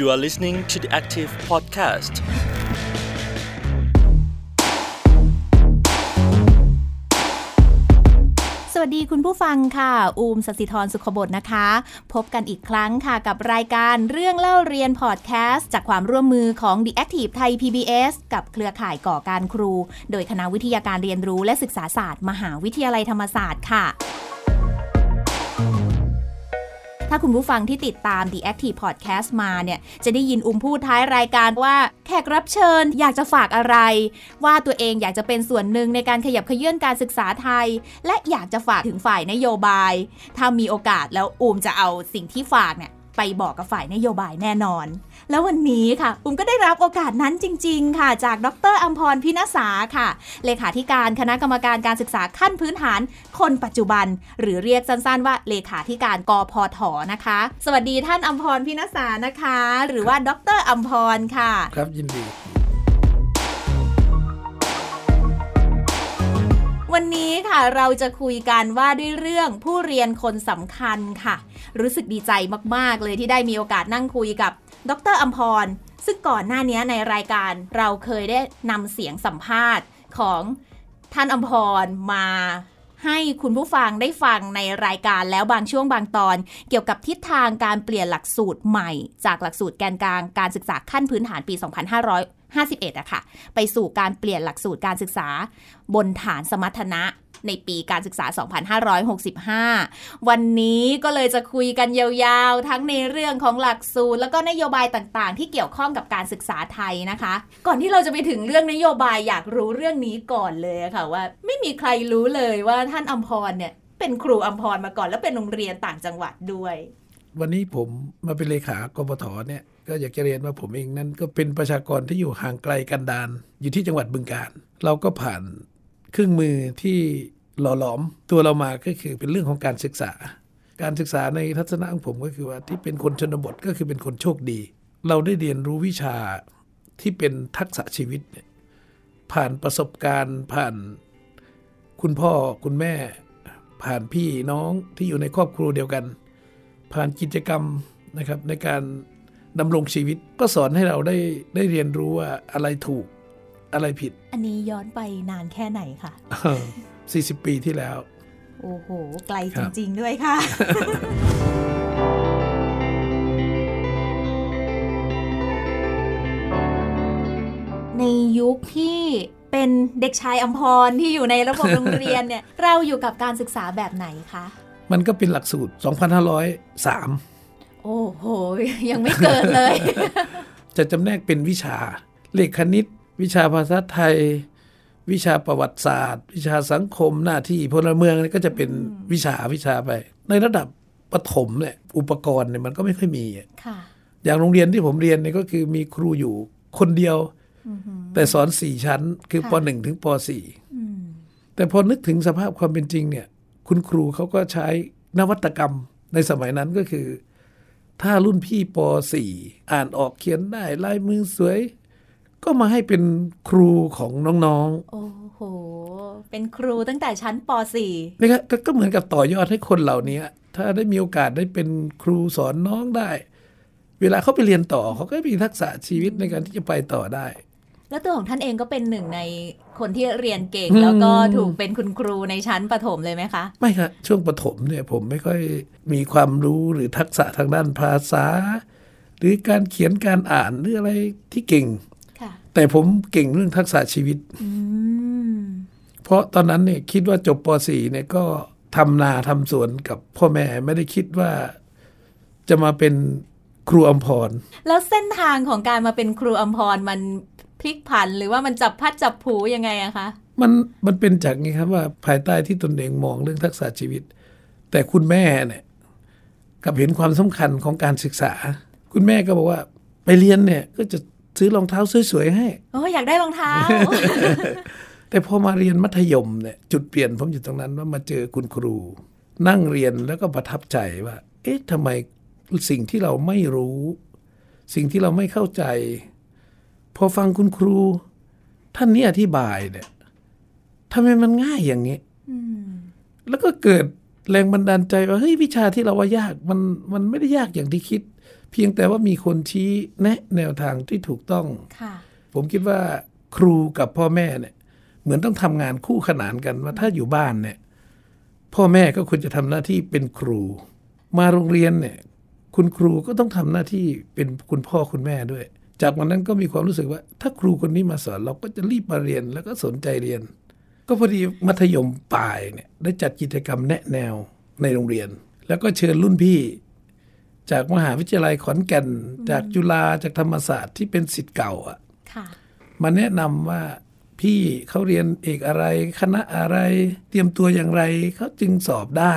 You are listening to the Active Podcast. สวัสดีคุณผู้ฟังค่ะ อูมสสิธรสุขบดนะคะ พบกันอีกครั้งค่ะกับรายการเรื่องเล่าเรียนพอดแคสต์ จากความร่วมมือของ The Active ไทย PBS กับเครือข่ายก่อการครู โดยคณะวิทยาการเรียนรู้และศึกษาศาสตร์ มหาวิทยาลัยธรรมศาสตร์ค่ะ ถ้าคุณผู้ฟังที่ติดตาม The Active Podcast มาเนี่ย จะได้ยินอุ้มพูดท้ายรายการว่าแขกรับเชิญอยากจะฝากอะไร ว่าตัวเองอยากจะเป็นส่วนหนึ่งในการขยับขยื่นการศึกษาไทย และอยากจะฝากถึงฝ่ายนโยบาย ถ้ามีโอกาสแล้วอุ้มจะเอาสิ่งที่ฝากเนี่ย ไปบอกกับฝ่ายนโยบายแน่นอน แล้ววันนี้ค่ะอุ้มก็ได้รับโอกาสนั้นจริง ๆ ค่ะ จากดรอัมพรพินสาค่ะ เลขาธิการคณะกรรมการการศึกษาขั้นพื้นฐานคนปัจจุบัน หรือเรียกสั้นๆว่าเลขาธิการกพทนะคะ สวัสดีท่านอัมพรพินสานะคะ หรือว่าดรอัมพรค่ะ ครับยินดี วันนี้ค่ะเราจะคุยกันว่าด้วยเรื่องผู้เรียนคนสำคัญค่ะ รู้สึกดีใจมากๆ เลยที่ได้มีโอกาสนั่งคุยกับ ดรอัมพร ซึ่งก่อนหน้านี้ในรายการเราเคยได้นำเสียงสัมภาษณ์ของท่านอัมพรมาให้คุณผู้ฟังได้ฟังในรายการแล้วบางช่วงบางตอน เกี่ยวกับทิศทางการเปลี่ยนหลักสูตรใหม่ จากหลักสูตรแกนกลางการศึกษาขั้นพื้นฐานปี 2500 51อะค่ะ ไปสู่การเปลี่ยนหลักสูตรการศึกษา บนฐานสมรรถนะในปีการศึกษา 2565 วันนี้ก็เลยจะคุยกันยาวๆ ทั้งในเรื่องของหลักสูตร แล้วก็นโยบายต่างๆ ที่เกี่ยวข้องกับการศึกษาไทยนะคะ ก่อนที่เราจะไปถึงเรื่องนโยบายอยากรู้เรื่องนี้ก่อนเลยค่ะว่า ไม่มีใครรู้เลยว่าท่านอัมพรเนี่ยเป็นครูอัมพรมาก่อนแล้วเป็นโรงเรียนต่างจังหวัดด้วย วันนี้ผมมาเป็นเลขากปทเนี่ย ก็อยากจะเรียนว่าผมเองนั้น ก็เป็นประชากรที่อยู่ห่างไกลกันดานอยู่ที่จังหวัดบึงการ เราก็ผ่านเครื่องมือที่หล่อหลอมตัวเรามาก็คือเป็นเรื่องของการศึกษา การศึกษาในทัศนะของผมก็คือว่าที่เป็นคนชนบทก็คือเป็นคนโชคดี เราได้เรียนรู้วิชาที่เป็นทักษะชีวิต ผ่านประสบการณ์ ผ่านคุณพ่อคุณแม่ ผ่านพี่น้องที่อยู่ในครอบครัวเดียวกัน ผ่านกิจกรรมนะครับในการ ดำรงชีวิตก็สอนให้เราได้ได้เรียนรู้ว่าอะไรถูกอะไรผิด อันนี้ย้อนไปนานแค่ไหนคะ40 ปีที่แล้ว โอ้โห ไกลครัจบริง ๆ ด้วยค่ะ ในยุคที่เป็นเด็กชายอัมพรที่อยู่ในระบบโรงเรียนเนี่ย เราอยู่กับการศึกษาแบบไหนคะ มันก็เป็นหลักสูตร 2503 โอ้โห ยังไม่เกินเลย จะจำแนกเป็นวิชา เลขคณิต วิชาภาษาไทย วิชาประวัติศาสตร์ วิชาสังคมหน้าที่พลเมืองก็จะเป็นวิชาวิชาไป ในระดับประถมเนี่ยอุปกรณ์เนี่ยมันก็ไม่ค่อยมีอะค่ะอย่างโรงเรียนที่ผมเรียนเนี่ยก็คือมีครูอยู่คนเดียว แต่สอนสี่ชั้น คือปค่ะหนึ่งถึงปสี่อืมแต่พอนึกถึงสภาพความเป็นจริงเนี่ย คุณครูเขาก็ใช้นวัตกรรมในสมัยนั้นก็คือ ถ้ารุ่นพี่ป .4 อ่านออกเขียนได้ลายมือสวย ก็มาให้เป็นครูของน้องโอ้โห เป็นครูตั้งแต่ชั้นป .4 ๆนะครับก็ก็เหมือนกับต่อยอดให้คนเหล่านี้ถ้าได้มีโอกาสได้เป็นครูสอนน้องได้ เวลาเขาไปเรียนต่อเขาก็มีทักษะชีวิตในการที่จะไปต่อได้ แล้วตัวของท่านเองก็เป็นหนึ่งในคนที่เรียนเก่งอืมแล้วก็ถูกเป็นคุณครูในชั้นประถมเลยไหมคะ ไม่ครับช่วงประถมเนี่ยผมไม่ค่อยมีความรู้หรือทักษะทางด้านภาษา หรือการเขียนการอ่านหรืออะไรที่เก่งค่ะแต่ผมเก่งเรื่องทักษะชีวิตอืมเพราะตอนนั้นเนี่ยคิดว่าจบป .4 เนี่ยก็ทำนาทำสวนกับพ่อแม่ไม่ได้คิดว่าจะมาเป็นครูอมพร แล้วเส้นทางของการมาเป็นครูอัมพรมัน พลิกผันหรือว่ามันจับพัดจับผูยังไงอะคะ มันมันเป็นจากนี้ครับว่าภายใต้ที่ตนเองมองเรื่องทักษะชีวิต แต่คุณแม่เนี่ยกลับเห็นความสำคัญของการศึกษา คุณแม่ก็บอกว่าไปเรียนเนี่ยก็จะซื้อรองเท้าสวยๆให้โอ้ยอยากได้รองเท้า แต่พอมาเรียนมัธยมเนี่ยจุดเปลี่ยนผมอยู่ตรงนั้นว่ามาเจอคุณครู นั่งเรียนแล้วก็ประทับใจว่า เอ๊ะทำไมสิ่งที่เราไม่รู้ สิ่งที่เราไม่เข้าใจ พอฟังคุณครู ท่านนี้อธิบายเนี่ยทำไมมันง่ายอย่างนี้อืมแล้วก็เกิดแรงบันดาลใจว่าเฮ้ยวิชาที่เราว่ายากมันมันไม่ได้ยากอย่างที่คิด เพียงแต่ว่ามีคนชี้แนะแนวทางที่ถูกต้องค่ะผมคิดว่าครูกับพ่อแม่เนี่ย เหมือนต้องทำงานคู่ขนานกันว่าถ้าอยู่บ้านเนี่ย พ่อแม่ก็ควรจะทำหน้าที่เป็นครู มาโรงเรียนเนี่ย คุณครูก็ต้องทำหน้าที่เป็นคุณพ่อคุณแม่ด้วย จากวันนั้นก็มีความรู้สึกว่า ถ้าครูคนนี้มาสอนเราก็จะรีบมาเรียนแล้วก็สนใจเรียน ก็พอดีมัธยมปลายเนี่ยได้จัดกิจกรรมแนะแนวในโรงเรียน แล้วก็เชิญรุ่นพี่ จากมหาวิทยาลัยขอนแก่น จากจุฬาจากธรรมศาสตร์ที่เป็นสิทธิ์เก่าอะค่ะมาแนะนำว่าพี่เขาเรียนเอกอะไร คณะอะไร เตรียมตัวอย่างไรเขาจึงสอบได้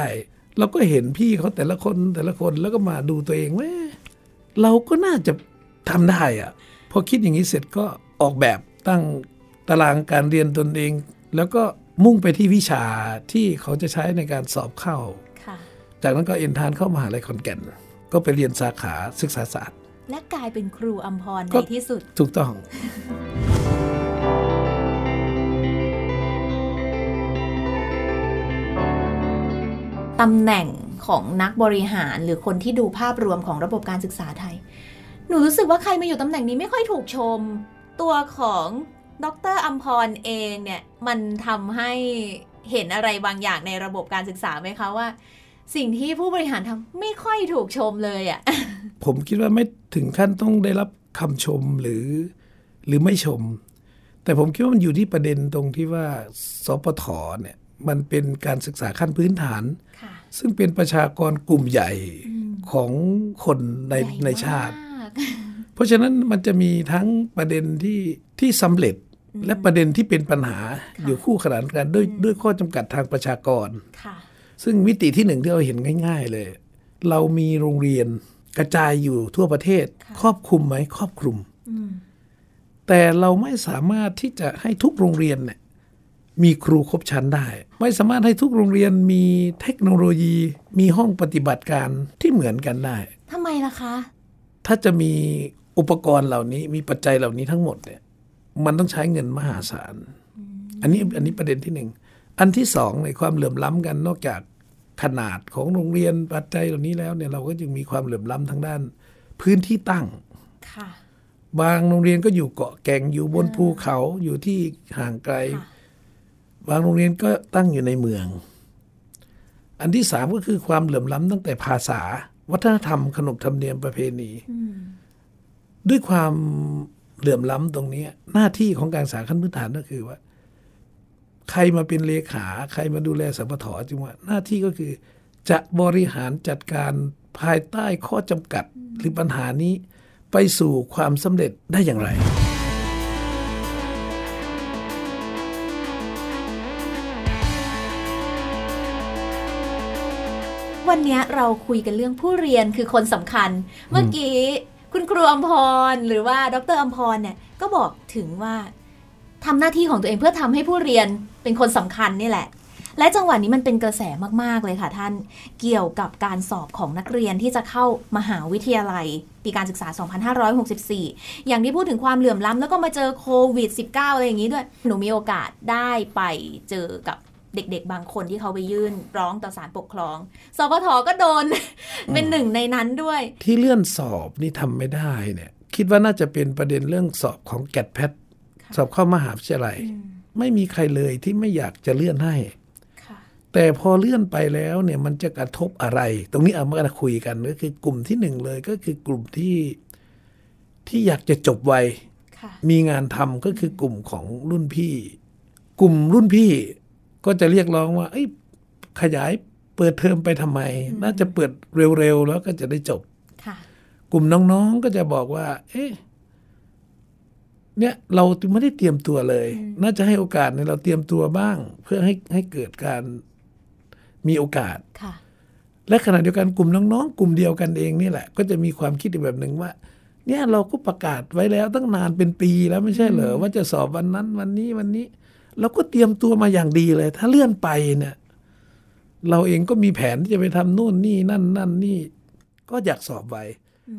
เราก็เห็นพี่เขาแต่ละคนแต่ละคนแล้วก็มาดูตัวเองว่าเอ๊ะเราก็น่าจะ ทำได้อะพอคิดอย่างนี้เสร็จก็ออกแบบตั้งตารางการเรียนตนเอง แล้วก็มุ่งไปที่วิชาที่เขาจะใช้ในการสอบเข้าค่ะจากนั้นก็เอ็นทานเข้ามหาลัยขอนแก่น ก็ไปเรียนสาขาศึกษาศาสตร์ และกลายเป็นครูอัมพรก็ในที่สุด ถูกต้องตำแหน่งของนักบริหารหรือคนที่ดูภาพรวมของระบบการศึกษาไทยห นูรู้สึกว่าใครมาอยู่ตำแหน่งนี้ไม่ค่อยถูกชม ตัวของดรอัมพรเองเนี่ย มันทำให้เห็นอะไรบางอย่างในระบบการศึกษาไหมคะว่า สิ่งที่ผู้บริหารทำไม่ค่อยถูกชมเลยอะ่ะ ผมคิดว่าไม่ถึงขั้นต้องได้รับคำชมหรือ หรือไม่ชม แต่ผมคิดว่ามันอยู่ที่ประเด็นตรงที่ว่าสปทเนี่ยมันเป็นการศึกษาขั้นพื้นฐานค่ะซึ่งเป็นประชากรกลุ่มใหญ่อืมของคนในใหญ่ในชาติมาก เพราะฉะนั้นมันจะมีทั้งประเด็นที่ที่สำเร็จและประเด็นที่เป็นปัญหาค่ะอยู่คู่ขนานกันด้วยด้วยข้อจำกัดทางประชากรค่ะซึ่งมิติที่หนึ่งที่เราเห็นง่าย ๆ เลย เรามีโรงเรียนกระจายอยู่ทั่วประเทศค่ะครอบคลุมไหมครอบคลุมอืมแต่เราไม่สามารถที่จะให้ทุกโรงเรียนเนี่ยมีครูครบชั้นได้ ไม่สามารถให้ทุกโรงเรียนมีเทคโนโลยี มีห้องปฏิบัติการที่เหมือนกันได้ทำไมล่ะคะ ถ้าจะมีอุปกรณ์เหล่านี้มีปัจจัยเหล่านี้ทั้งหมดเนี่ย มันต้องใช้เงินมหาศาล อันนี้อันนี้ประเด็นที่หนึ่ง อันที่สองในความเหลื่อมล้ำกันนอกจากขนาดของโรงเรียนปัจจัยเหล่านี้แล้วเนี่ยเราก็ยังมีความเหลื่อมล้ำทางด้าน พื้นที่ตั้งค่ะบางโรงเรียนก็อยู่เกาะแก่งอยู่บนภูเขาอยู่ที่ห่างไกลค่ะบางโรงเรียนก็ตั้งอยู่ในเมือง อันที่สามก็คือความเหลื่อมล้ำตั้งแต่ภาษา วัฒนธรรมขนบธรรมเนียมประเพณีอืมด้วยความเหลื่อมล้ำตรงนี้ หน้าที่ของการศึกษาขั้นพื้นฐานก็คือว่า ใครมาเป็นเลขา ใครมาดูแลสปทจึงว่า หน้าที่ก็คือ จะบริหารจัดการภายใต้ข้อจำกัดหรือปัญหานี้ ไปสู่ความสำเร็จได้อย่างไร วันเนี้ยเราคุยกันเรื่องผู้เรียนคือคนสำคัญ เมื่อกี้คุณครูอัมพรหรือว่าดรอัมพรเนี่ยก็บอกถึงว่าทำหน้าที่ของตัวเองเพื่อทำให้ผู้เรียนเป็นคนสำคัญนี่แหละ และจังหวะนี้มันเป็นกระแสมากๆเลยค่ะท่าน เกี่ยวกับการสอบของนักเรียนที่จะเข้ามหาวิทยาลัย ปีการศึกษา 2564 อย่างที่พูดถึงความเหลื่อมล้ำแล้วก็มาเจอโควิด -19 อะไรอย่างนี้ด้วย หนูมีโอกาสได้ไปเจอกับ เด็กๆ บางคนที่เขาไปยื่นร้องต่อศาลปกครองสปทก็โดน เป็นหนึ่งในนั้นด้วย ที่เลื่อนสอบนี่ทำไม่ได้เนี่ย คิดว่าน่าจะเป็นประเด็นเรื่องสอบของแกดแพทค่ะสอบเข้ามหาวิทยาลัย ไม่มีใครเลยที่ไม่อยากจะเลื่อนให้ค่ะแต่พอเลื่อนไปแล้วเนี่ยมันจะกระทบอะไร ตรงนี้เอามาคุยกันก็คือกลุ่มที่หนึ่งเลยก็คือกลุ่มที่ที่อยากจะจบไวค่ะมีงานทำก็คือกลุ่มของรุ่นพี่ กลุ่มรุ่นพี่ ก็จะเรียกร้องว่าเอ้ยขยายเปิดเทอมไปทำไม น่าจะเปิดเร็วๆ แล้วก็จะได้จบค่ะกลุ่มน้องๆก็จะบอกว่า เอ๊ะเนี่ยเราไม่ได้เตรียมตัวเลย น่าจะให้โอกาสในเราเตรียมตัวบ้าง เพื่อให้ให้เกิดการมีโอกาสค่ะและขณะเดียวกันกลุ่มน้องๆ กลุ่มเดียวกันเองนี่แหละ ก็จะมีความคิดอีกแบบหนึ่งว่า เนี่ยเราก็ประกาศไว้แล้วตั้งนานเป็นปีแล้วไม่ใช่เหรอว่าจะสอบวันนั้นวันนี้วันนี้ เราก็เตรียมตัวมาอย่างดีเลย ถ้าเลื่อนไปเนี่ยเราเองก็มีแผนที่จะไปทำนู่นนี่นั่น นั่นนี่ ก็อยากสอบไว้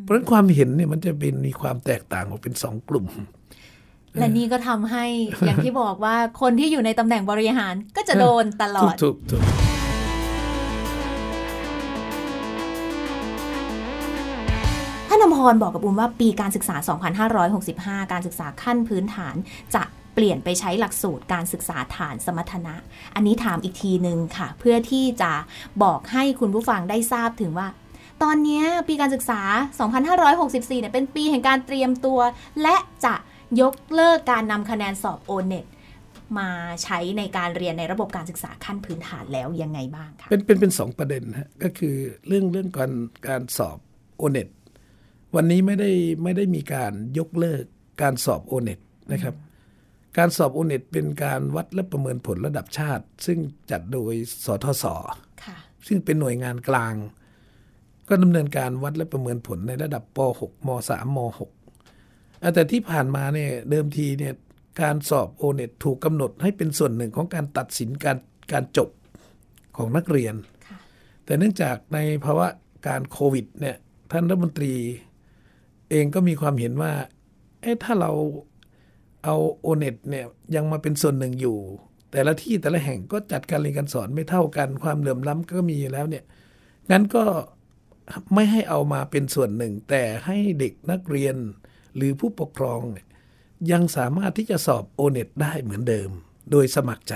เพราะฉะนั้นความเห็นเนี่ยมันจะเป็นมีความแตกต่างออกเป็นสองกลุ่ม และนี่ก็ทำให้อย่างที่บอกว่าคนที่อยู่ในตำแหน่งบริหารก็จะโดนตลอถูกดถูกถูกท่านอมรบอกกับบุมว่าปีการศึกษา 2565 การศึกษาขั้นพื้นฐานจะ เปลี่ยนไปใช้หลักสูตรการศึกษาฐานสมรรถนะ อันนี้ถามอีกทีหนึ่งค่ะ เพื่อที่จะบอกให้คุณผู้ฟังได้ทราบถึงว่า ตอนนี้ปีการศึกษา 2564 เนี่ยเป็นปีแห่งการเตรียมตัว และจะยกเลิกการนำคะแนนสอบโอเน็ตมาใช้ในการเรียนในระบบการศึกษาขั้นพื้นฐานแล้วยังไงบ้างคะเป็นเป็นเป็นสองประเด็นฮะก็คือเรื่องเรื่องการการสอบโอเน็ตวันนี้ไม่ได้ไม่ได้มีการยกเลิกการสอบโอเน็ตนะครับ การสอบโอเน็ตเป็นการวัดและประเมินผลระดับชาติ ซึ่งจัดโดยสทศค่ะซึ่งเป็นหน่วยงานกลาง ก็ดำเนินการวัดและประเมินผลในระดับป .6 ม .3 ม .6 อะแต่ที่ผ่านมาเนี่ยเดิมทีเนี่ยการสอบโอเน็ตถูกกำหนดให้เป็นส่วนหนึ่งของการตัดสินการการจบของนักเรียนค่ะแต่เนื่องจากในภาวะการโควิดเนี่ยท่านรัฐมนตรี เองก็มีความเห็นว่าเอ๊ะถ้าเรา เอาโอเน็ตเนี่ยยังมาเป็นส่วนหนึ่งอยู่ แต่ละที่แต่ละแห่งก็จัดการเรียนการสอนไม่เท่ากันความเหลื่อมล้ำก็มีอยู่แล้วเนี่ยงั้นก็ไม่ให้เอามาเป็นส่วนหนึ่ง แต่ให้เด็กนักเรียนหรือผู้ปกครองเนี่ยยังสามารถที่จะสอบโอเน็ตได้เหมือนเดิม โดยสมัครใจ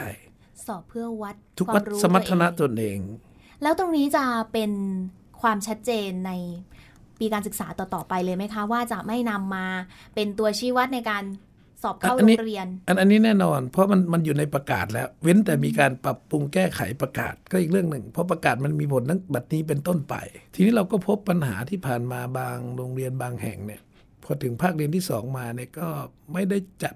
สอบเพื่อวัดทุกควาวัดรู้สมรรถนะตัวตเองนเอง แล้วตรงนี้จะเป็นความชัดเจนในปีการศึกษาต่อ ๆ ไปเลยไหมคะ ว่าจะไม่นำมาเป็นตัวชี้วัดในการ สอบเข้าอัโรนนี้งเรียน อันอันนี้แน่นอน เพราะมันมันอยู่ในประกาศแล้ว เว้นแต่มีการปรับปรุงแก้ไขประกาศก็อีกเรื่องหนึ่ง เพราะประกาศมันมีผลตั้งบัดนี้เป็นต้นไป ทีนี้เราก็พบปัญหาที่ผ่านมาบางโรงเรียนบางแห่งเนี่ยพอถึงภาคเรียนที่สองมาเนี่ยก็ไม่ได้จัด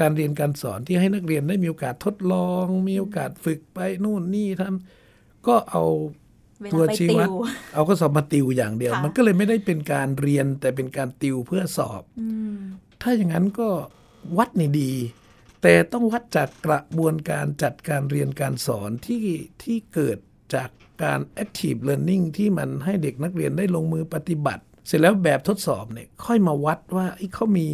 การเรียนการสอนที่ให้นักเรียนได้มีโอกาสทดลอง มีโอกาสฝึกไปนู่นนี่ทำก็เอาเวตัวลาไปชี้ติวัดวเอาก็สอบมาติวอย่างเดียวค่ะมันก็เลยไม่ได้เป็นการเรียนแต่เป็นการติวเพื่อสอบอืม ถ้าอย่างนั้นก็วัดนี่ดี แต่ต้องวัดจากกระบวนการจัดการเรียนการสอนที่ที่เกิดจากการ active learning ที่มันให้เด็กนักเรียนได้ลงมือปฏิบัติ เสร็จแล้วแบบทดสอบเนี่ยค่อยมาวัดว่าเอ้ยเขามี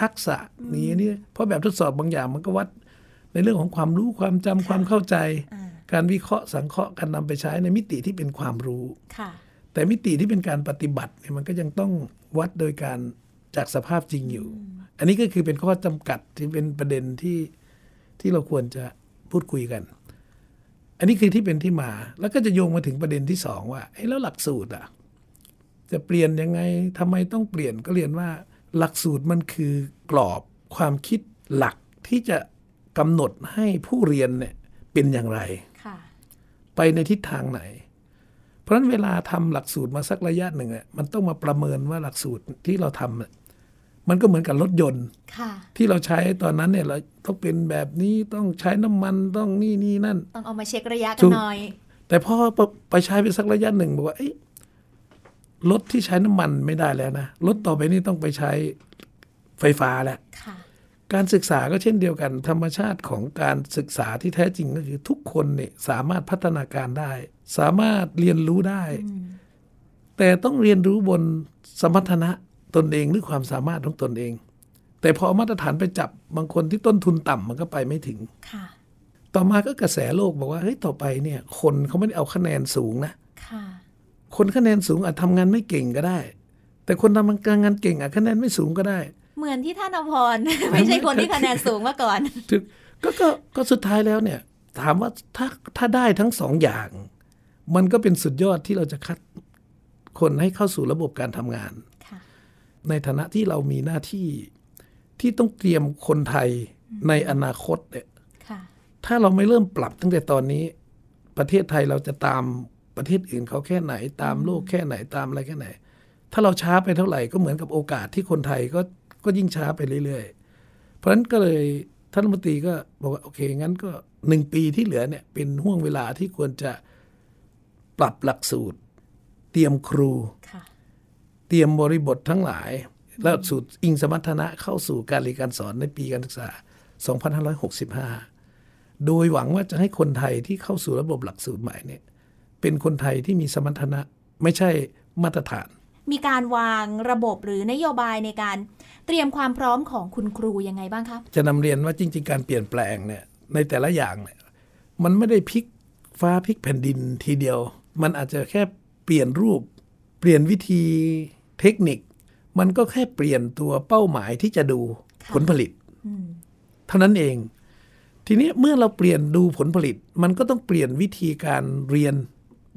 ทักษะนี้นี่เพราะแบบทดสอบบางอย่างมันก็วัดในเรื่องของความรู้ความจำความเข้าใจอ่าการวิเคราะห์สังเคราะห์การนำไปใช้ในมิติที่เป็นความรู้ค่ะแต่มิติที่เป็นการปฏิบัติเนี่ยมันก็ยังต้องวัดโดยการ จากสภาพจริงอยู่ อันนี้ก็คือเป็นข้อจำกัดที่เป็นประเด็นที่ที่เราควรจะพูดคุยกัน อันนี้คือที่เป็นที่มา แล้วก็จะโยงมาถึงประเด็นที่สองว่าเอ้แล้วหลักสูตรอะ จะเปลี่ยนยังไงทำไมต้องเปลี่ยนก็เรียนว่าหลักสูตรมันคือกรอบความคิดหลักที่จะกำหนดให้ผู้เรียนเนี่ยเป็นอย่างไรค่ะไปในทิศทางไหน เพราะฉะนั้นเวลาทำหลักสูตรมาสักระยะหนึ่งอะมันต้องมาประเมินว่าหลักสูตรที่เราทำอะ มันก็เหมือนกับรถยนต์ค่ะที่เราใช้ตอนนั้นเนี่ยเราต้องเป็นแบบนี้ต้องใช้น้ำมันต้องนี่นี่นั่น ต้องเอามาเช็คระยะกัถูนกหน่อย แต่พอไปใช้ไปสักระยะหนึ่งบอกว่าเอ้ยรถที่ใช้น้ำมันไม่ได้แล้วนะรถต่อไปนี้ต้องไปใช้ไฟฟ้าแล้วค่ะการศึกษาก็เช่นเดียวกัน ธรรมชาติของการศึกษาที่แท้จริงก็คือทุกคนเนี่ยสามารถพัฒนาการได้ สามารถเรียนรู้ได้อืมแต่ต้องเรียนรู้บนสมรรถนะ ตนเองหรือความสามารถของตนเอง แต่พอเอามาตรฐานไปจับบางคนที่ต้นทุนต่ำมันก็ไปไม่ถึงค่ะต่อมาก็กระแสโลกบอกว่าเฮ้ยต่อไปเนี่ย คนเขาไม่ได้เอาคะแนนสูงนะค่ะคนคะแนนสูงอาจทำงานไม่เก่งก็ได้ แต่คนทำงานเก่งอาจคะแนนไม่สูงก็ได้ เหมือนที่ท่านอภรไม่ใช่คนที่คะแนนสูงมาก่อนถึงก็ก็ก็สุดท้ายแล้วเนี่ย ถามว่าถ้าถ้าได้ทั้งสองอย่าง มันก็เป็นสุดยอดที่เราจะคัดคนให้เข้าสู่ระบบการทำงานค่ะ ในฐานะที่เรามีหน้าที่ที่ต้องเตรียมคนไทยในอนาคตเนี่ยค่ะถ้าเราไม่เริ่มปรับตั้งแต่ตอนนี้ ประเทศไทยเราจะตามประเทศอื่นเขาแค่ไหน ตามโลกแค่ไหนตามอะไรแค่ไหน ถ้าเราช้าไปเท่าไหร่ก็เหมือนกับโอกาสที่คนไทยก็ก็ยิ่งช้าไปเรื่อยๆ เพราะฉะนั้นก็เลยท่านรัฐมนตรีก็บอกว่าโอเคงั้นก็หนึ่งปีที่เหลือเนี่ยเป็นห่วงเวลาที่ควรจะปรับหลักสูตร เตรียมครูค่ะ เตรียมบริบททั้งหลาย แล้วสูตรอิงสมรรถนะเข้าสู่การเรียนการสอนในปีการศึกษา 2565 โดยหวังว่าจะให้คนไทยที่เข้าสู่ระบบหลักสูตรใหม่เนี่ยเป็นคนไทยที่มีสมรรถนะไม่ใช่มาตรฐาน มีการวางระบบหรือนโยบายในการเตรียมความพร้อมของคุณครูยังไงบ้างครับ จะนำเรียนว่าจริง ๆ การเปลี่ยนแปลงเนี่ยในแต่ละอย่างเนี่ยมันไม่ได้พลิกฟ้าพลิกแผ่นดินทีเดียว มันอาจจะแค่เปลี่ยนรูป เปลี่ยนวิธี เทคนิคมันก็แค่เปลี่ยนตัวเป้าหมายที่จะดูค่ะผลผลิตอืมเท่านั้นเอง ทีนี้เมื่อเราเปลี่ยนดูผลผลิต มันก็ต้องเปลี่ยนวิธีการเรียน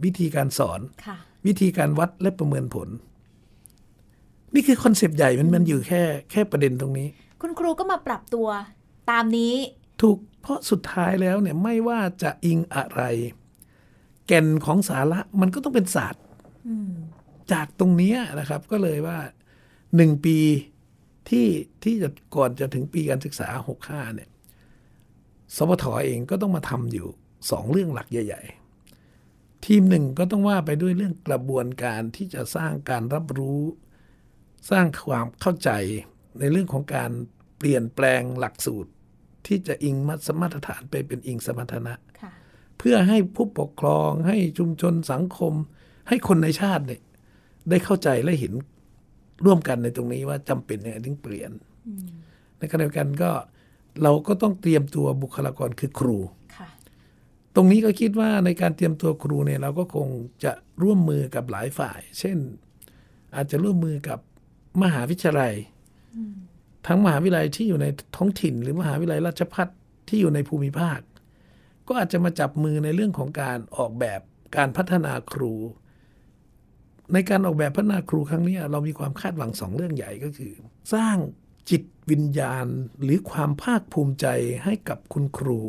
วิธีการสอนค่ะวิธีการวัดและประเมินผล นี่คือคอนเซปต์ใหญ่มันมันอยู่แค่แค่ประเด็นตรงนี้ คุณครูก็มาปรับตัวตามนี้ ถูกเพราะสุดท้ายแล้วเนี่ยไม่ว่าจะอิงอะไร แก่นของสาระมันก็ต้องเป็นศาสตร์อืม จากตรงเนี้ยนะครับก็เลยว่าหนึ่งปีที่ที่จะก่อนจะถึงปีการศึกษาหกห้าเนี่ยสปทเองก็ต้องมาทำอยู่สองเรื่องหลักใหญ่ ๆ ทีมหนึ่งก็ต้องว่าไปด้วยเรื่องกระบวนการที่จะสร้างการรับรู้ สร้างความเข้าใจในเรื่องของการเปลี่ยนแปลงหลักสูตร ที่จะอิงมัสมาตรฐานไปเป็นอิงสมรรถนะค่ะเพื่อให้ผู้ปกครองให้ชุมชนสังคม ให้คนในชาติเนี่ย ได้เข้าใจและเห็นร่วมกันในตรงนี้ว่าจำเป็นยังไงถึงเปลี่ยนในขณะเดียวกันก็เราก็ต้องเตรียมตัวบุคลากรคือครูค่ะตรงนี้ก็คิดว่าในการเตรียมตัวครูเนี่ยเราก็คงจะร่วมมือกับหลายฝ่าย เช่น อาจจะร่วมมือกับมหาวิทยาลัย ทั้งมหาวิทยาลัยที่อยู่ในท้องถิ่น หรือมหาวิทยาลัยราชภัฏที่อยู่ในภูมิภาค ก็อาจจะมาจับมือในเรื่องของการออกแบบการพัฒนาครู ในการออกแบบพัฒนาครูครั้งนี้เรามีความคาดหวังสองเรื่องใหญ่ก็คือ สร้างจิตวิญญาณหรือความภาคภูมิใจให้กับคุณครู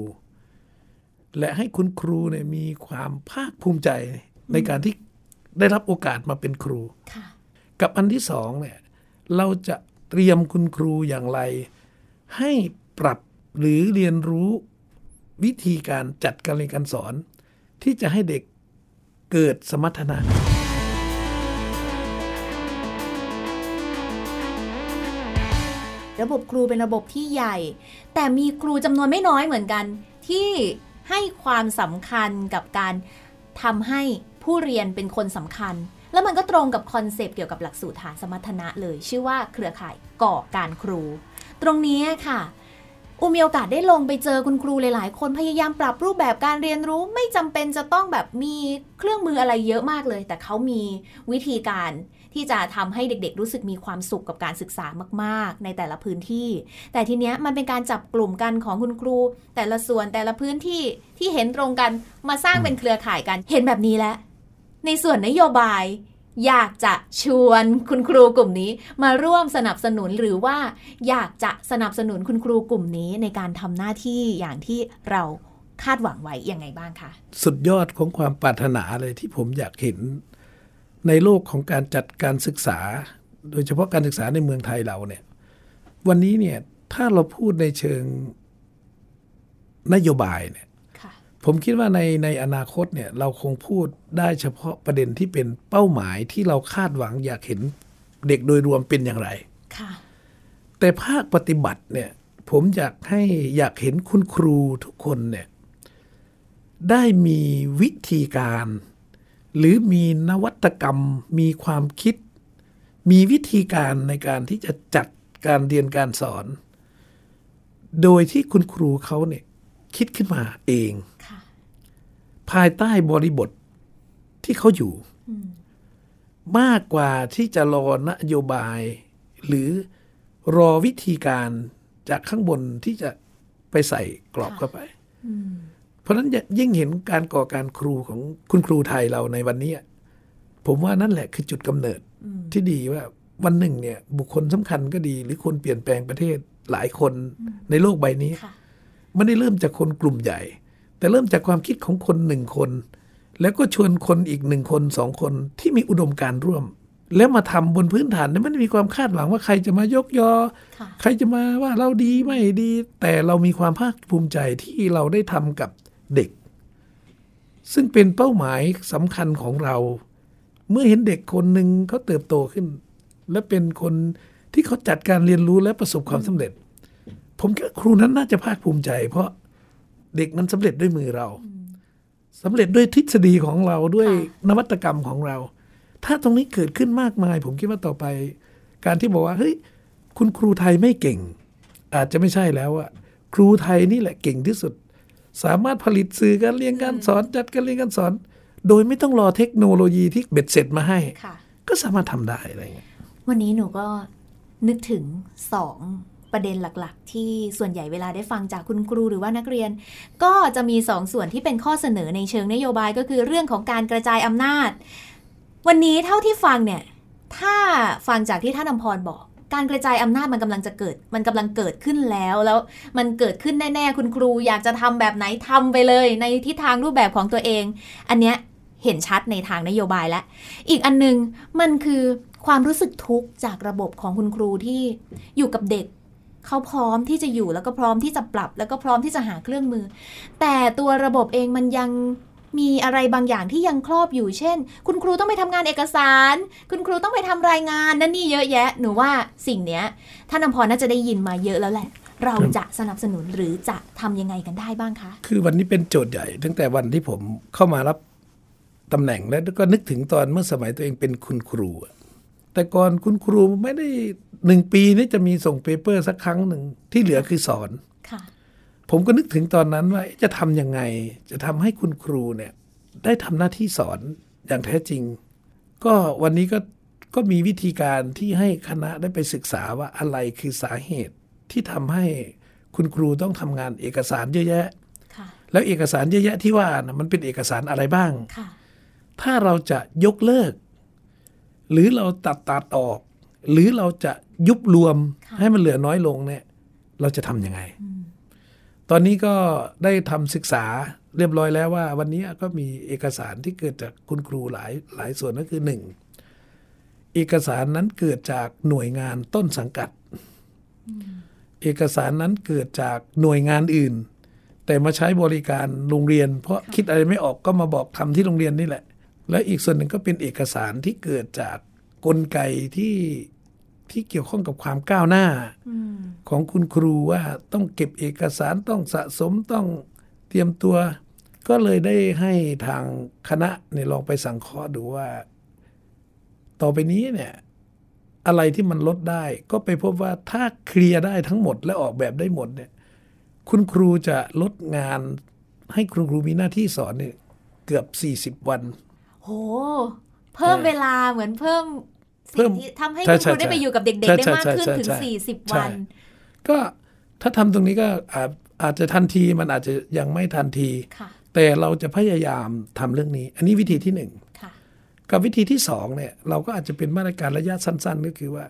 และให้คุณครูเนี่ยมีความภาคภูมิใจในการที่ได้รับโอกาสมาเป็นครูค่ะกับอันที่สองเนี่ยเราจะเตรียมคุณครูอย่างไร ให้ปรับหรือเรียนรู้วิธีการจัดการเรียนการสอน ที่จะให้เด็กเกิดสมรรถนะ ระบบครูเป็นระบบที่ใหญ่ แต่มีครูจำนวนไม่น้อยเหมือนกัน ที่ให้ความสำคัญกับการทำให้ผู้เรียนเป็นคนสำคัญ แล้วมันก็ตรงกับคอนเซปต์เกี่ยวกับหลักสูตรฐานสมรรถนะเลย ชื่อว่าเครือข่ายก่อการครู ตรงนี้ค่ะ อูมีโอกาสได้ลงไปเจอคุณครูหลาย ๆ คนพยายามปรับรูปแบบการเรียนรู้ไม่จำเป็นจะต้องแบบมีเครื่องมืออะไรเยอะมากเลย แต่เขามีวิธีการที่จะทำให้เด็ก ๆ รู้สึกมีความสุขกับการศึกษามาก ๆ ในแต่ละพื้นที่ แต่ทีเนี้ยมันเป็นการจับกลุ่มกันของคุณครู แต่ละส่วนแต่ละพื้นที่ที่เห็นตรงกันมาสร้างเป็นเครือข่ายกันเห็นแบบนี้แล้วในส่วนนโยบาย อยากจะชวนคุณครูกลุ่มนี้ มาร่วมสนับสนุนหรือว่าอยากจะสนับสนุนคุณครูกลุ่มนี้ในการทำหน้าที่อย่างที่เราคาดหวังไว้ยังไงบ้างคะสุดยอดของความปรารถนาเลยที่ผมอยากเห็น ในโลกของการจัดการศึกษา โดยเฉพาะการศึกษาในเมืองไทยเราเนี่ย วันนี้เนี่ยถ้าเราพูดในเชิงนโยบายเนี่ย ผมคิดว่าในในอนาคตเนี่ยเราคงพูดได้เฉพาะประเด็นที่เป็นเป้าหมายที่เราคาดหวังอยากเห็นเด็กโดยรวมเป็นอย่างไร ค่ะ แต่ภาคปฏิบัติเนี่ย ผมอยากให้อยากเห็นคุณครูทุกคนเนี่ย ได้มีวิธีการ หรือมีนวัตกรรม มีความคิด มีวิธีการในการที่จะจัดการเรียนการสอน โดยที่คุณครูเขาเนี่ยคิดขึ้นมาเองค่ะ ภายใต้บริบทที่เขาอยู่ มากกว่าที่จะรอนโยบาย หรือรอวิธีการจากข้างบนที่จะไปใส่กรอบเข้าไปเพราะฉะนั้นยิ่งเห็นการก่อการครูของคุณครูไทยเราในวันนี้ ผมว่านั่นแหละคือจุดกำเนิดที่ดีว่าวันหนึ่งเนี่ย บุคคลสำคัญก็ดี หรือคนเปลี่ยนแปลงประเทศหลายคนในโลกใบนี้ค่ะไม่ได้เริ่มจากคนกลุ่มใหญ่ แต่เริ่มจากความคิดของคนหนึ่งคน แล้วก็ชวนคนอีกหนึ่งคนสองคนที่มีอุดมการณ์ร่วม แล้วมาทำบนพื้นฐานนั้นไม่ได้มีความคาดหวังว่าใครจะมายกยอค่ะใครจะมาว่าเราดีไม่ดี แต่เรามีความภาคภูมิใจที่เราได้ทำกับเด็ก ซึ่งเป็นเป้าหมายสำคัญของเรา เมื่อเห็นเด็กคนหนึ่งเขาเติบโตขึ้น และเป็นคนที่เขาจัดการเรียนรู้และประสบความสำเร็จ ผมคิดว่าครูนั้นน่าจะภาคภูมิใจ เพราะ เด็กนั้นสำเร็จด้วยมือเราสำเร็จด้วยทฤษฎีของเราด้วยค่ะนวัตกรรมของเรา ถ้าตรงนี้เกิดขึ้นมากมาย ผมคิดว่าต่อไป การที่บอกว่าเฮ้ยคุณครูไทยไม่เก่ง อาจจะไม่ใช่แล้วอะครูไทยนี่แหละเก่งที่สุด สามารถผลิตสื่อการเรียนการสอนจัดการเรียนการสอน โดยไม่ต้องรอเทคโนโลยีที่เบ็ดเสร็จมาให้ค่ะก็สามารถทำได้อะไรเงี้ยวันนี้หนูก็นึกถึงสอง ประเด็นหลักๆ ที่ส่วนใหญ่เวลาได้ฟังจากคุณครูหรือว่านักเรียน ก็จะมีสองส่วนที่เป็นข้อเสนอในเชิงนโยบายก็คือเรื่องของการกระจายอำนาจ วันนี้เท่าที่ฟังเนี่ยถ้าฟังจากที่ท่านอำพรบอก การกระจายอำนาจมันกำลังจะเกิด มันกำลังเกิดขึ้นแล้วแล้วมันเกิดขึ้นแน่ๆคุณครูอยากจะทำแบบไหนทำไปเลย ในทิศทางรูปแบบของตัวเอง อันเนี้ยเห็นชัดในทางนโยบายแล้ว อีกอันนึงมันคือความรู้สึกทุกข์จากระบบของคุณครูที่อยู่กับเด็ก เขาพร้อมที่จะอยู่แล้วก็พร้อมที่จะปรับ แล้วก็พร้อมที่จะหาเครื่องมือ แต่ตัวระบบเองมันยังมีอะไรบางอย่างที่ยังครอบอยู่เช่น คุณครูต้องไปทำงานเอกสาร คุณครูต้องไปทำรายงานนั่นนี่เยอะแยะ หนูว่าสิ่งเนี้ยท่านอภรน่าจะได้ยินมาเยอะแล้วแหละ เราจะสนับสนุนหรือจะทำยังไงกันได้บ้างคะ คือวันนี้เป็นโจทย์ใหญ่ ตั้งแต่วันที่ผมเข้ามารับตำแหน่งแล้วก็นึกถึงตอนเมื่อสมัยตัวเองเป็นคุณครูอะ แต่ก่อนคุณครูไม่ได้หนึ่งปีนี่จะมีส่งเปเปอร์สักครั้งหนึ่งที่เหลือคือสอนค่ะผมก็นึกถึงตอนนั้นว่าเอ๊ะจะทำยังไง จะทำให้คุณครูเนี่ย ได้ทำหน้าที่สอนอย่างแท้จริง ก็วันนี้ก็ก็มีวิธีการที่ให้คณะได้ไปศึกษาว่าอะไรคือสาเหตุที่ทำให้คุณครูต้องทำงานเอกสารเยอะแยะค่ะแล้วเอกสารเยอะแยะที่ว่านะมันเป็นเอกสารอะไรบ้างค่ะถ้าเราจะยกเลิก หรือเราตัดตัดออก หรือเราจะยุบรวมค่ะให้มันเหลือน้อยลงเนี่ย เราจะทำยังไง ตอนนี้ก็ได้ทำศึกษาเรียบร้อยแล้วว่า วันนี้ก็มีเอกสารที่เกิดจากคุณครูหลายหลายส่วนก็คือหนึ่งเอกสารนั้นเกิดจากหน่วยงานต้นสังกัด เอกสารนั้นเกิดจากหน่วยงานอื่น แต่มาใช้บริการโรงเรียน เพราะคิดอะไรไม่ออกก็มาบอกทำที่โรงเรียนนี่แหละ และอีกส่วนหนึ่งก็เป็นเอกสารที่เกิดจากกลไกที่ที่เกี่ยวข้องกับความก้าวหน้าอของคุณครูว่าต้องเก็บเอกสารต้องสะสมต้องเตรียมตัว ก็เลยได้ให้ทางคณะเนี่ยลองไปสังเคราะห์ดูว่า ต่อไปนี้เนี่ย อะไรที่มันลดได้ ก็ไปพบว่าถ้าเคลียร์ได้ทั้งหมดและออกแบบได้หมดเนี่ย คุณครูจะลดงานให้คุณครูมีหน้าที่สอนเนี่ยเกือบ40 วัน โห เพิ่มเออเวลาเหมือนเพิ่มเพิ่สิ่งมที่ทำให้ใช่คุณครูใช่ได้ไปอยู่กับเด็กๆใช่ได้มากใช่ขึ้นใช่ถึงใช่40ใช่วัน ก็ถ้าทำตรงนี้ก็อาจอาจจะทันทีมันอาจจะยังไม่ทันทีค่ะแต่เราจะพยายามทำเรื่องนี้ อันนี้วิธีที่หนึ่งค่ะกับวิธีที่สองเนี่ย เราก็อาจจะเป็นมาตรการระยะสั้น ๆ ก็คือว่า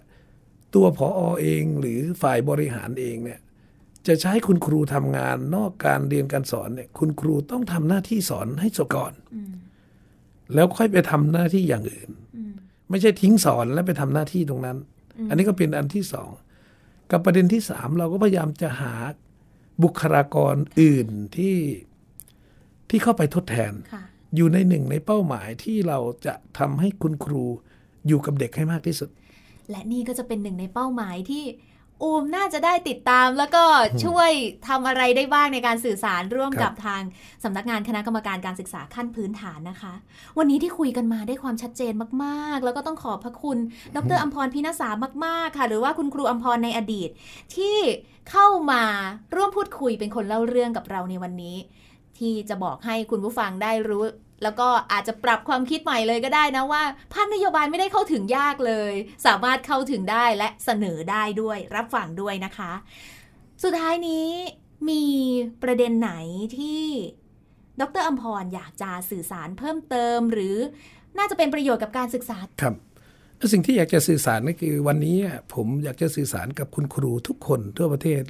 ตัวผออเองหรือฝ่ายบริหารเองเนี่ย จะใช้คุณครูทำงานนอกการเรียนการสอนเนี่ย คุณครูต้องทำหน้าที่สอนให้จบก่อนอืม แล้วค่อยไปทำหน้าที่อย่างอื่นอืมไม่ใช่ทิ้งสอนแล้วไปทำหน้าที่ตรงนั้น อันนี้ก็เป็นอันที่สอง กับประเด็นที่สามเราก็พยายามจะหาบุคลากรอื่นที่ที่เข้าไปทดแทนค่ะอยู่ในหนึ่งในเป้าหมายที่เราจะทำให้คุณครูอยู่กับเด็กให้มากที่สุด และนี่ก็จะเป็นหนึ่งในเป้าหมายที่ อูมน่าจะได้ติดตามแล้วก็ช่วยทำอะไรได้บ้างในการสื่อสารร่วมครับกับทางสำนักงานคณะกรรมการการศึกษาขั้นพื้นฐานนะคะ วันนี้ที่คุยกันมาได้ความชัดเจนมาก ๆ แล้วก็ต้องขอบพระคุณ ดรอัมพรพินาสามาก ๆ ค่ะ หรือว่าคุณครูอัมพรในอดีต ที่เข้ามาร่วมพูดคุยเป็นคนเล่าเรื่องกับเราในวันนี้ ที่จะบอกให้คุณผู้ฟังได้รู้ แล้วก็อาจจะปรับความคิดใหม่เลยก็ได้นะว่าภาคนโยบายไม่ได้เข้าถึงยากเลย สามารถเข้าถึงได้และเสนอได้ด้วย รับฟังด้วยนะคะ สุดท้ายนี้มีประเด็นไหนที่ดรอัมพรอยากจะสื่อสารเพิ่มเติม หรือน่าจะเป็นประโยชน์กับการศึกษาครับสิ่งที่อยากจะสื่อสารก็คือวันนี้ผมอยากจะสื่อสารกับคุณครูทุกคนทั่วประเทศ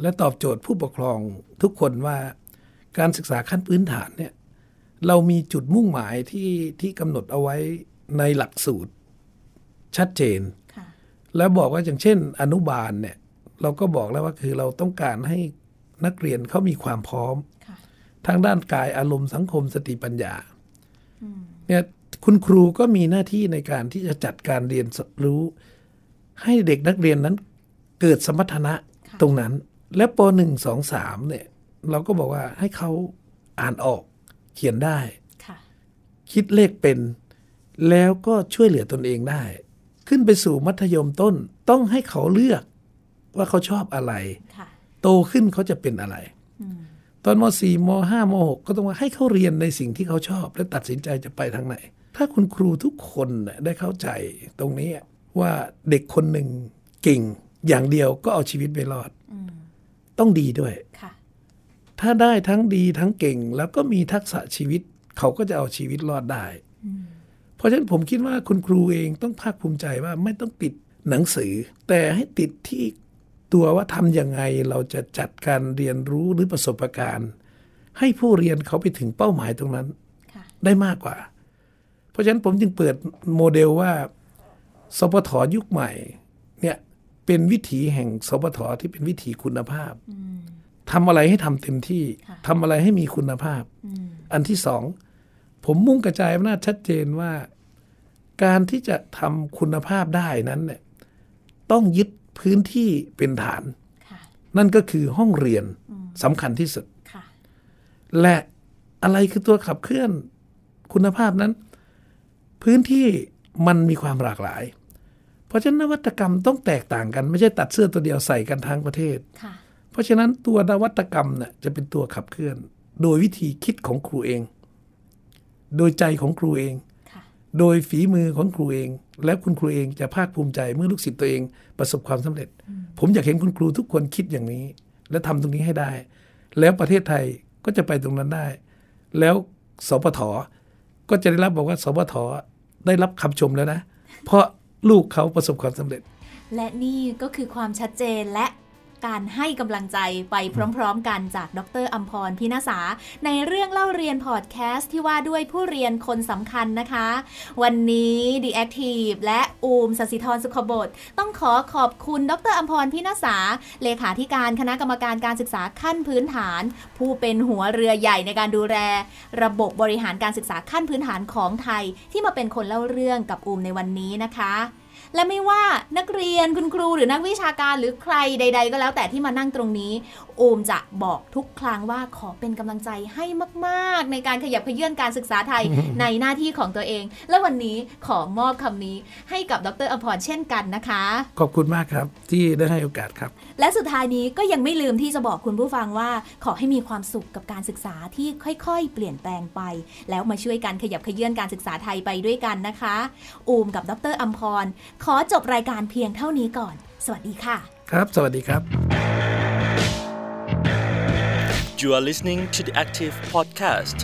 และตอบโจทย์ผู้ปกครองทุกคนว่าการศึกษาขั้นพื้นฐานเนี่ย เรามีจุดมุ่งหมายที่ที่กำหนดเอาไว้ในหลักสูตร ชัดเจนค่ะแล้วบอกว่าอย่างเช่น อนุบาลเนี่ย เราก็บอกแล้วว่าคือเราต้องการให้นักเรียนเขามีความพร้อมค่ะทางด้านกายอารมณ์สังคมสติปัญญาอืมเนี่ยคุณครูก็มีหน้าที่ในการที่จะจัดการเรียนรู้ ให้เด็กนักเรียนนั้น เกิดสมรรถนะค่ะตรงนั้น และปหนึ่งสองสามเนี่ย เราก็บอกว่าให้เขาอ่านออก เขียนได้ค่ะคิดเลขเป็น แล้วก็ช่วยเหลือตนเองได้ ขึ้นไปสู่มัธยมต้นต้องให้เขาเลือกว่าเขาชอบอะไรค่ะโตขึ้นเขาจะเป็นอะไรอืมตอนม .4 ม .5 ม .6 ก็ต้องว่าให้เขาเรียนในสิ่งที่เขาชอบ และตัดสินใจจะไปทางไหน ถ้าคุณครูทุกคนน่ะได้เข้าใจตรงนี้ว่าเด็กคนหนึ่งเก่งอย่างเดียวก็เอาชีวิตไม่รอด ต้องดีด้วยค่ะ ถ้าได้ทั้งดีทั้งเก่ง แล้วก็มีทักษะชีวิต เขาก็จะเอาชีวิตรอดได้ เพราะฉะนั้นผมคิดว่าคุณครูเองต้องภาคภูมิใจว่าไม่ต้องติดหนังสือ แต่ให้ติดที่ตัวว่าทำยังไงเราจะจัดการเรียนรู้หรือประสบการณ์ ให้ผู้เรียนเขาไปถึงเป้าหมายตรงนั้นค่ะได้มากกว่า เพราะฉะนั้นผมจึงเปิดโมเดลว่าสปทยุคใหม่เนี่ยเป็นวิถีแห่งสปทที่เป็นวิถีคุณภาพ ทำอะไรให้ทำเต็มที่ค่ะทำอะไรให้มีคุณภาพ อันที่สอง ผมมุ่งกระจายอำนาจชัดเจนว่า การที่จะทำคุณภาพได้นั้นเนี่ยต้องยึดพื้นที่เป็นฐานค่ะนั่นก็คือห้องเรียนสำคัญที่สุดค่ะและอะไรคือตัวขับเคลื่อนคุณภาพนั้น พื้นที่มันมีความหลากหลาย เพราะฉะนั้นนวัตกรรมต้องแตกต่างกัน ไม่ใช่ตัดเสื้อตัวเดียวใส่กันทั้งประเทศค่ะ เพราะฉะนั้นตัวนวัตกรรมน่ะจะเป็นตัวขับเคลื่อน โดยวิธีคิดของครูเอง โดยใจของครูเองค่ะโดยฝีมือของครูเอง และคุณครูเองจะภาคภูมิใจเมื่อลูกศิษย์ตัวเองประสบความสำเร็จ ผมอยากเห็นคุณครูทุกคนคิดอย่างนี้ และทำตรงนี้ให้ได้ แล้วประเทศไทยก็จะไปตรงนั้นได้ แล้วสปทก็จะได้รับบอกว่าสปทได้รับคำชมแล้วนะ เพราะลูกเขาประสบความสำเร็จ และนี่ก็คือความชัดเจนและ การให้กำลังใจไปพร้อมๆ กันจากดรอัมพรพินาสา ในเรื่องเล่าเรียนพอดแคสต์ที่ว่าด้วยผู้เรียนคนสำคัญนะคะ วันนี้ The Active และอูมสศิธรสุขบดต้องขอขอบคุณดรอัมพรพินาสา เลขาธิการคณะกรรมการการศึกษาขั้นพื้นฐาน ผู้เป็นหัวเรือใหญ่ในการดูแล ระบบบริหารการศึกษาขั้นพื้นฐานของไทย ที่มาเป็นคนเล่าเรื่องกับอูมในวันนี้นะคะ และไม่ว่านักเรียนคุณครูหรือนักวิชาการหรือใครใด ๆ ก็แล้วแต่ที่มานั่งตรงนี้อูมจะบอกทุกครั้งว่าขอเป็นกำลังใจให้มาก ๆ ในการขยับเขยื่อนการศึกษาไทยในหน้าที่ของตัวเอง และวันนี้ขอมอบคำนี้ให้กับดรอภรเช่นกันนะคะ ขอบคุณมากครับที่ได้ให้โอกาสครับ และสุดท้ายนี้ก็ยังไม่ลืมที่จะบอกคุณผู้ฟังว่า ขอให้มีความสุขกับการศึกษาที่ค่อยๆ เปลี่ยนแปลงไป แล้วมาช่วยกันขยับเขยื่อนการศึกษาไทยไปด้วยกันนะคะอูมกับดรอัมพรขอจบรายการเพียงเท่านี้ก่อน สวัสดีค่ะ ครับ สวัสดีครับ You are listening to the Active Podcast.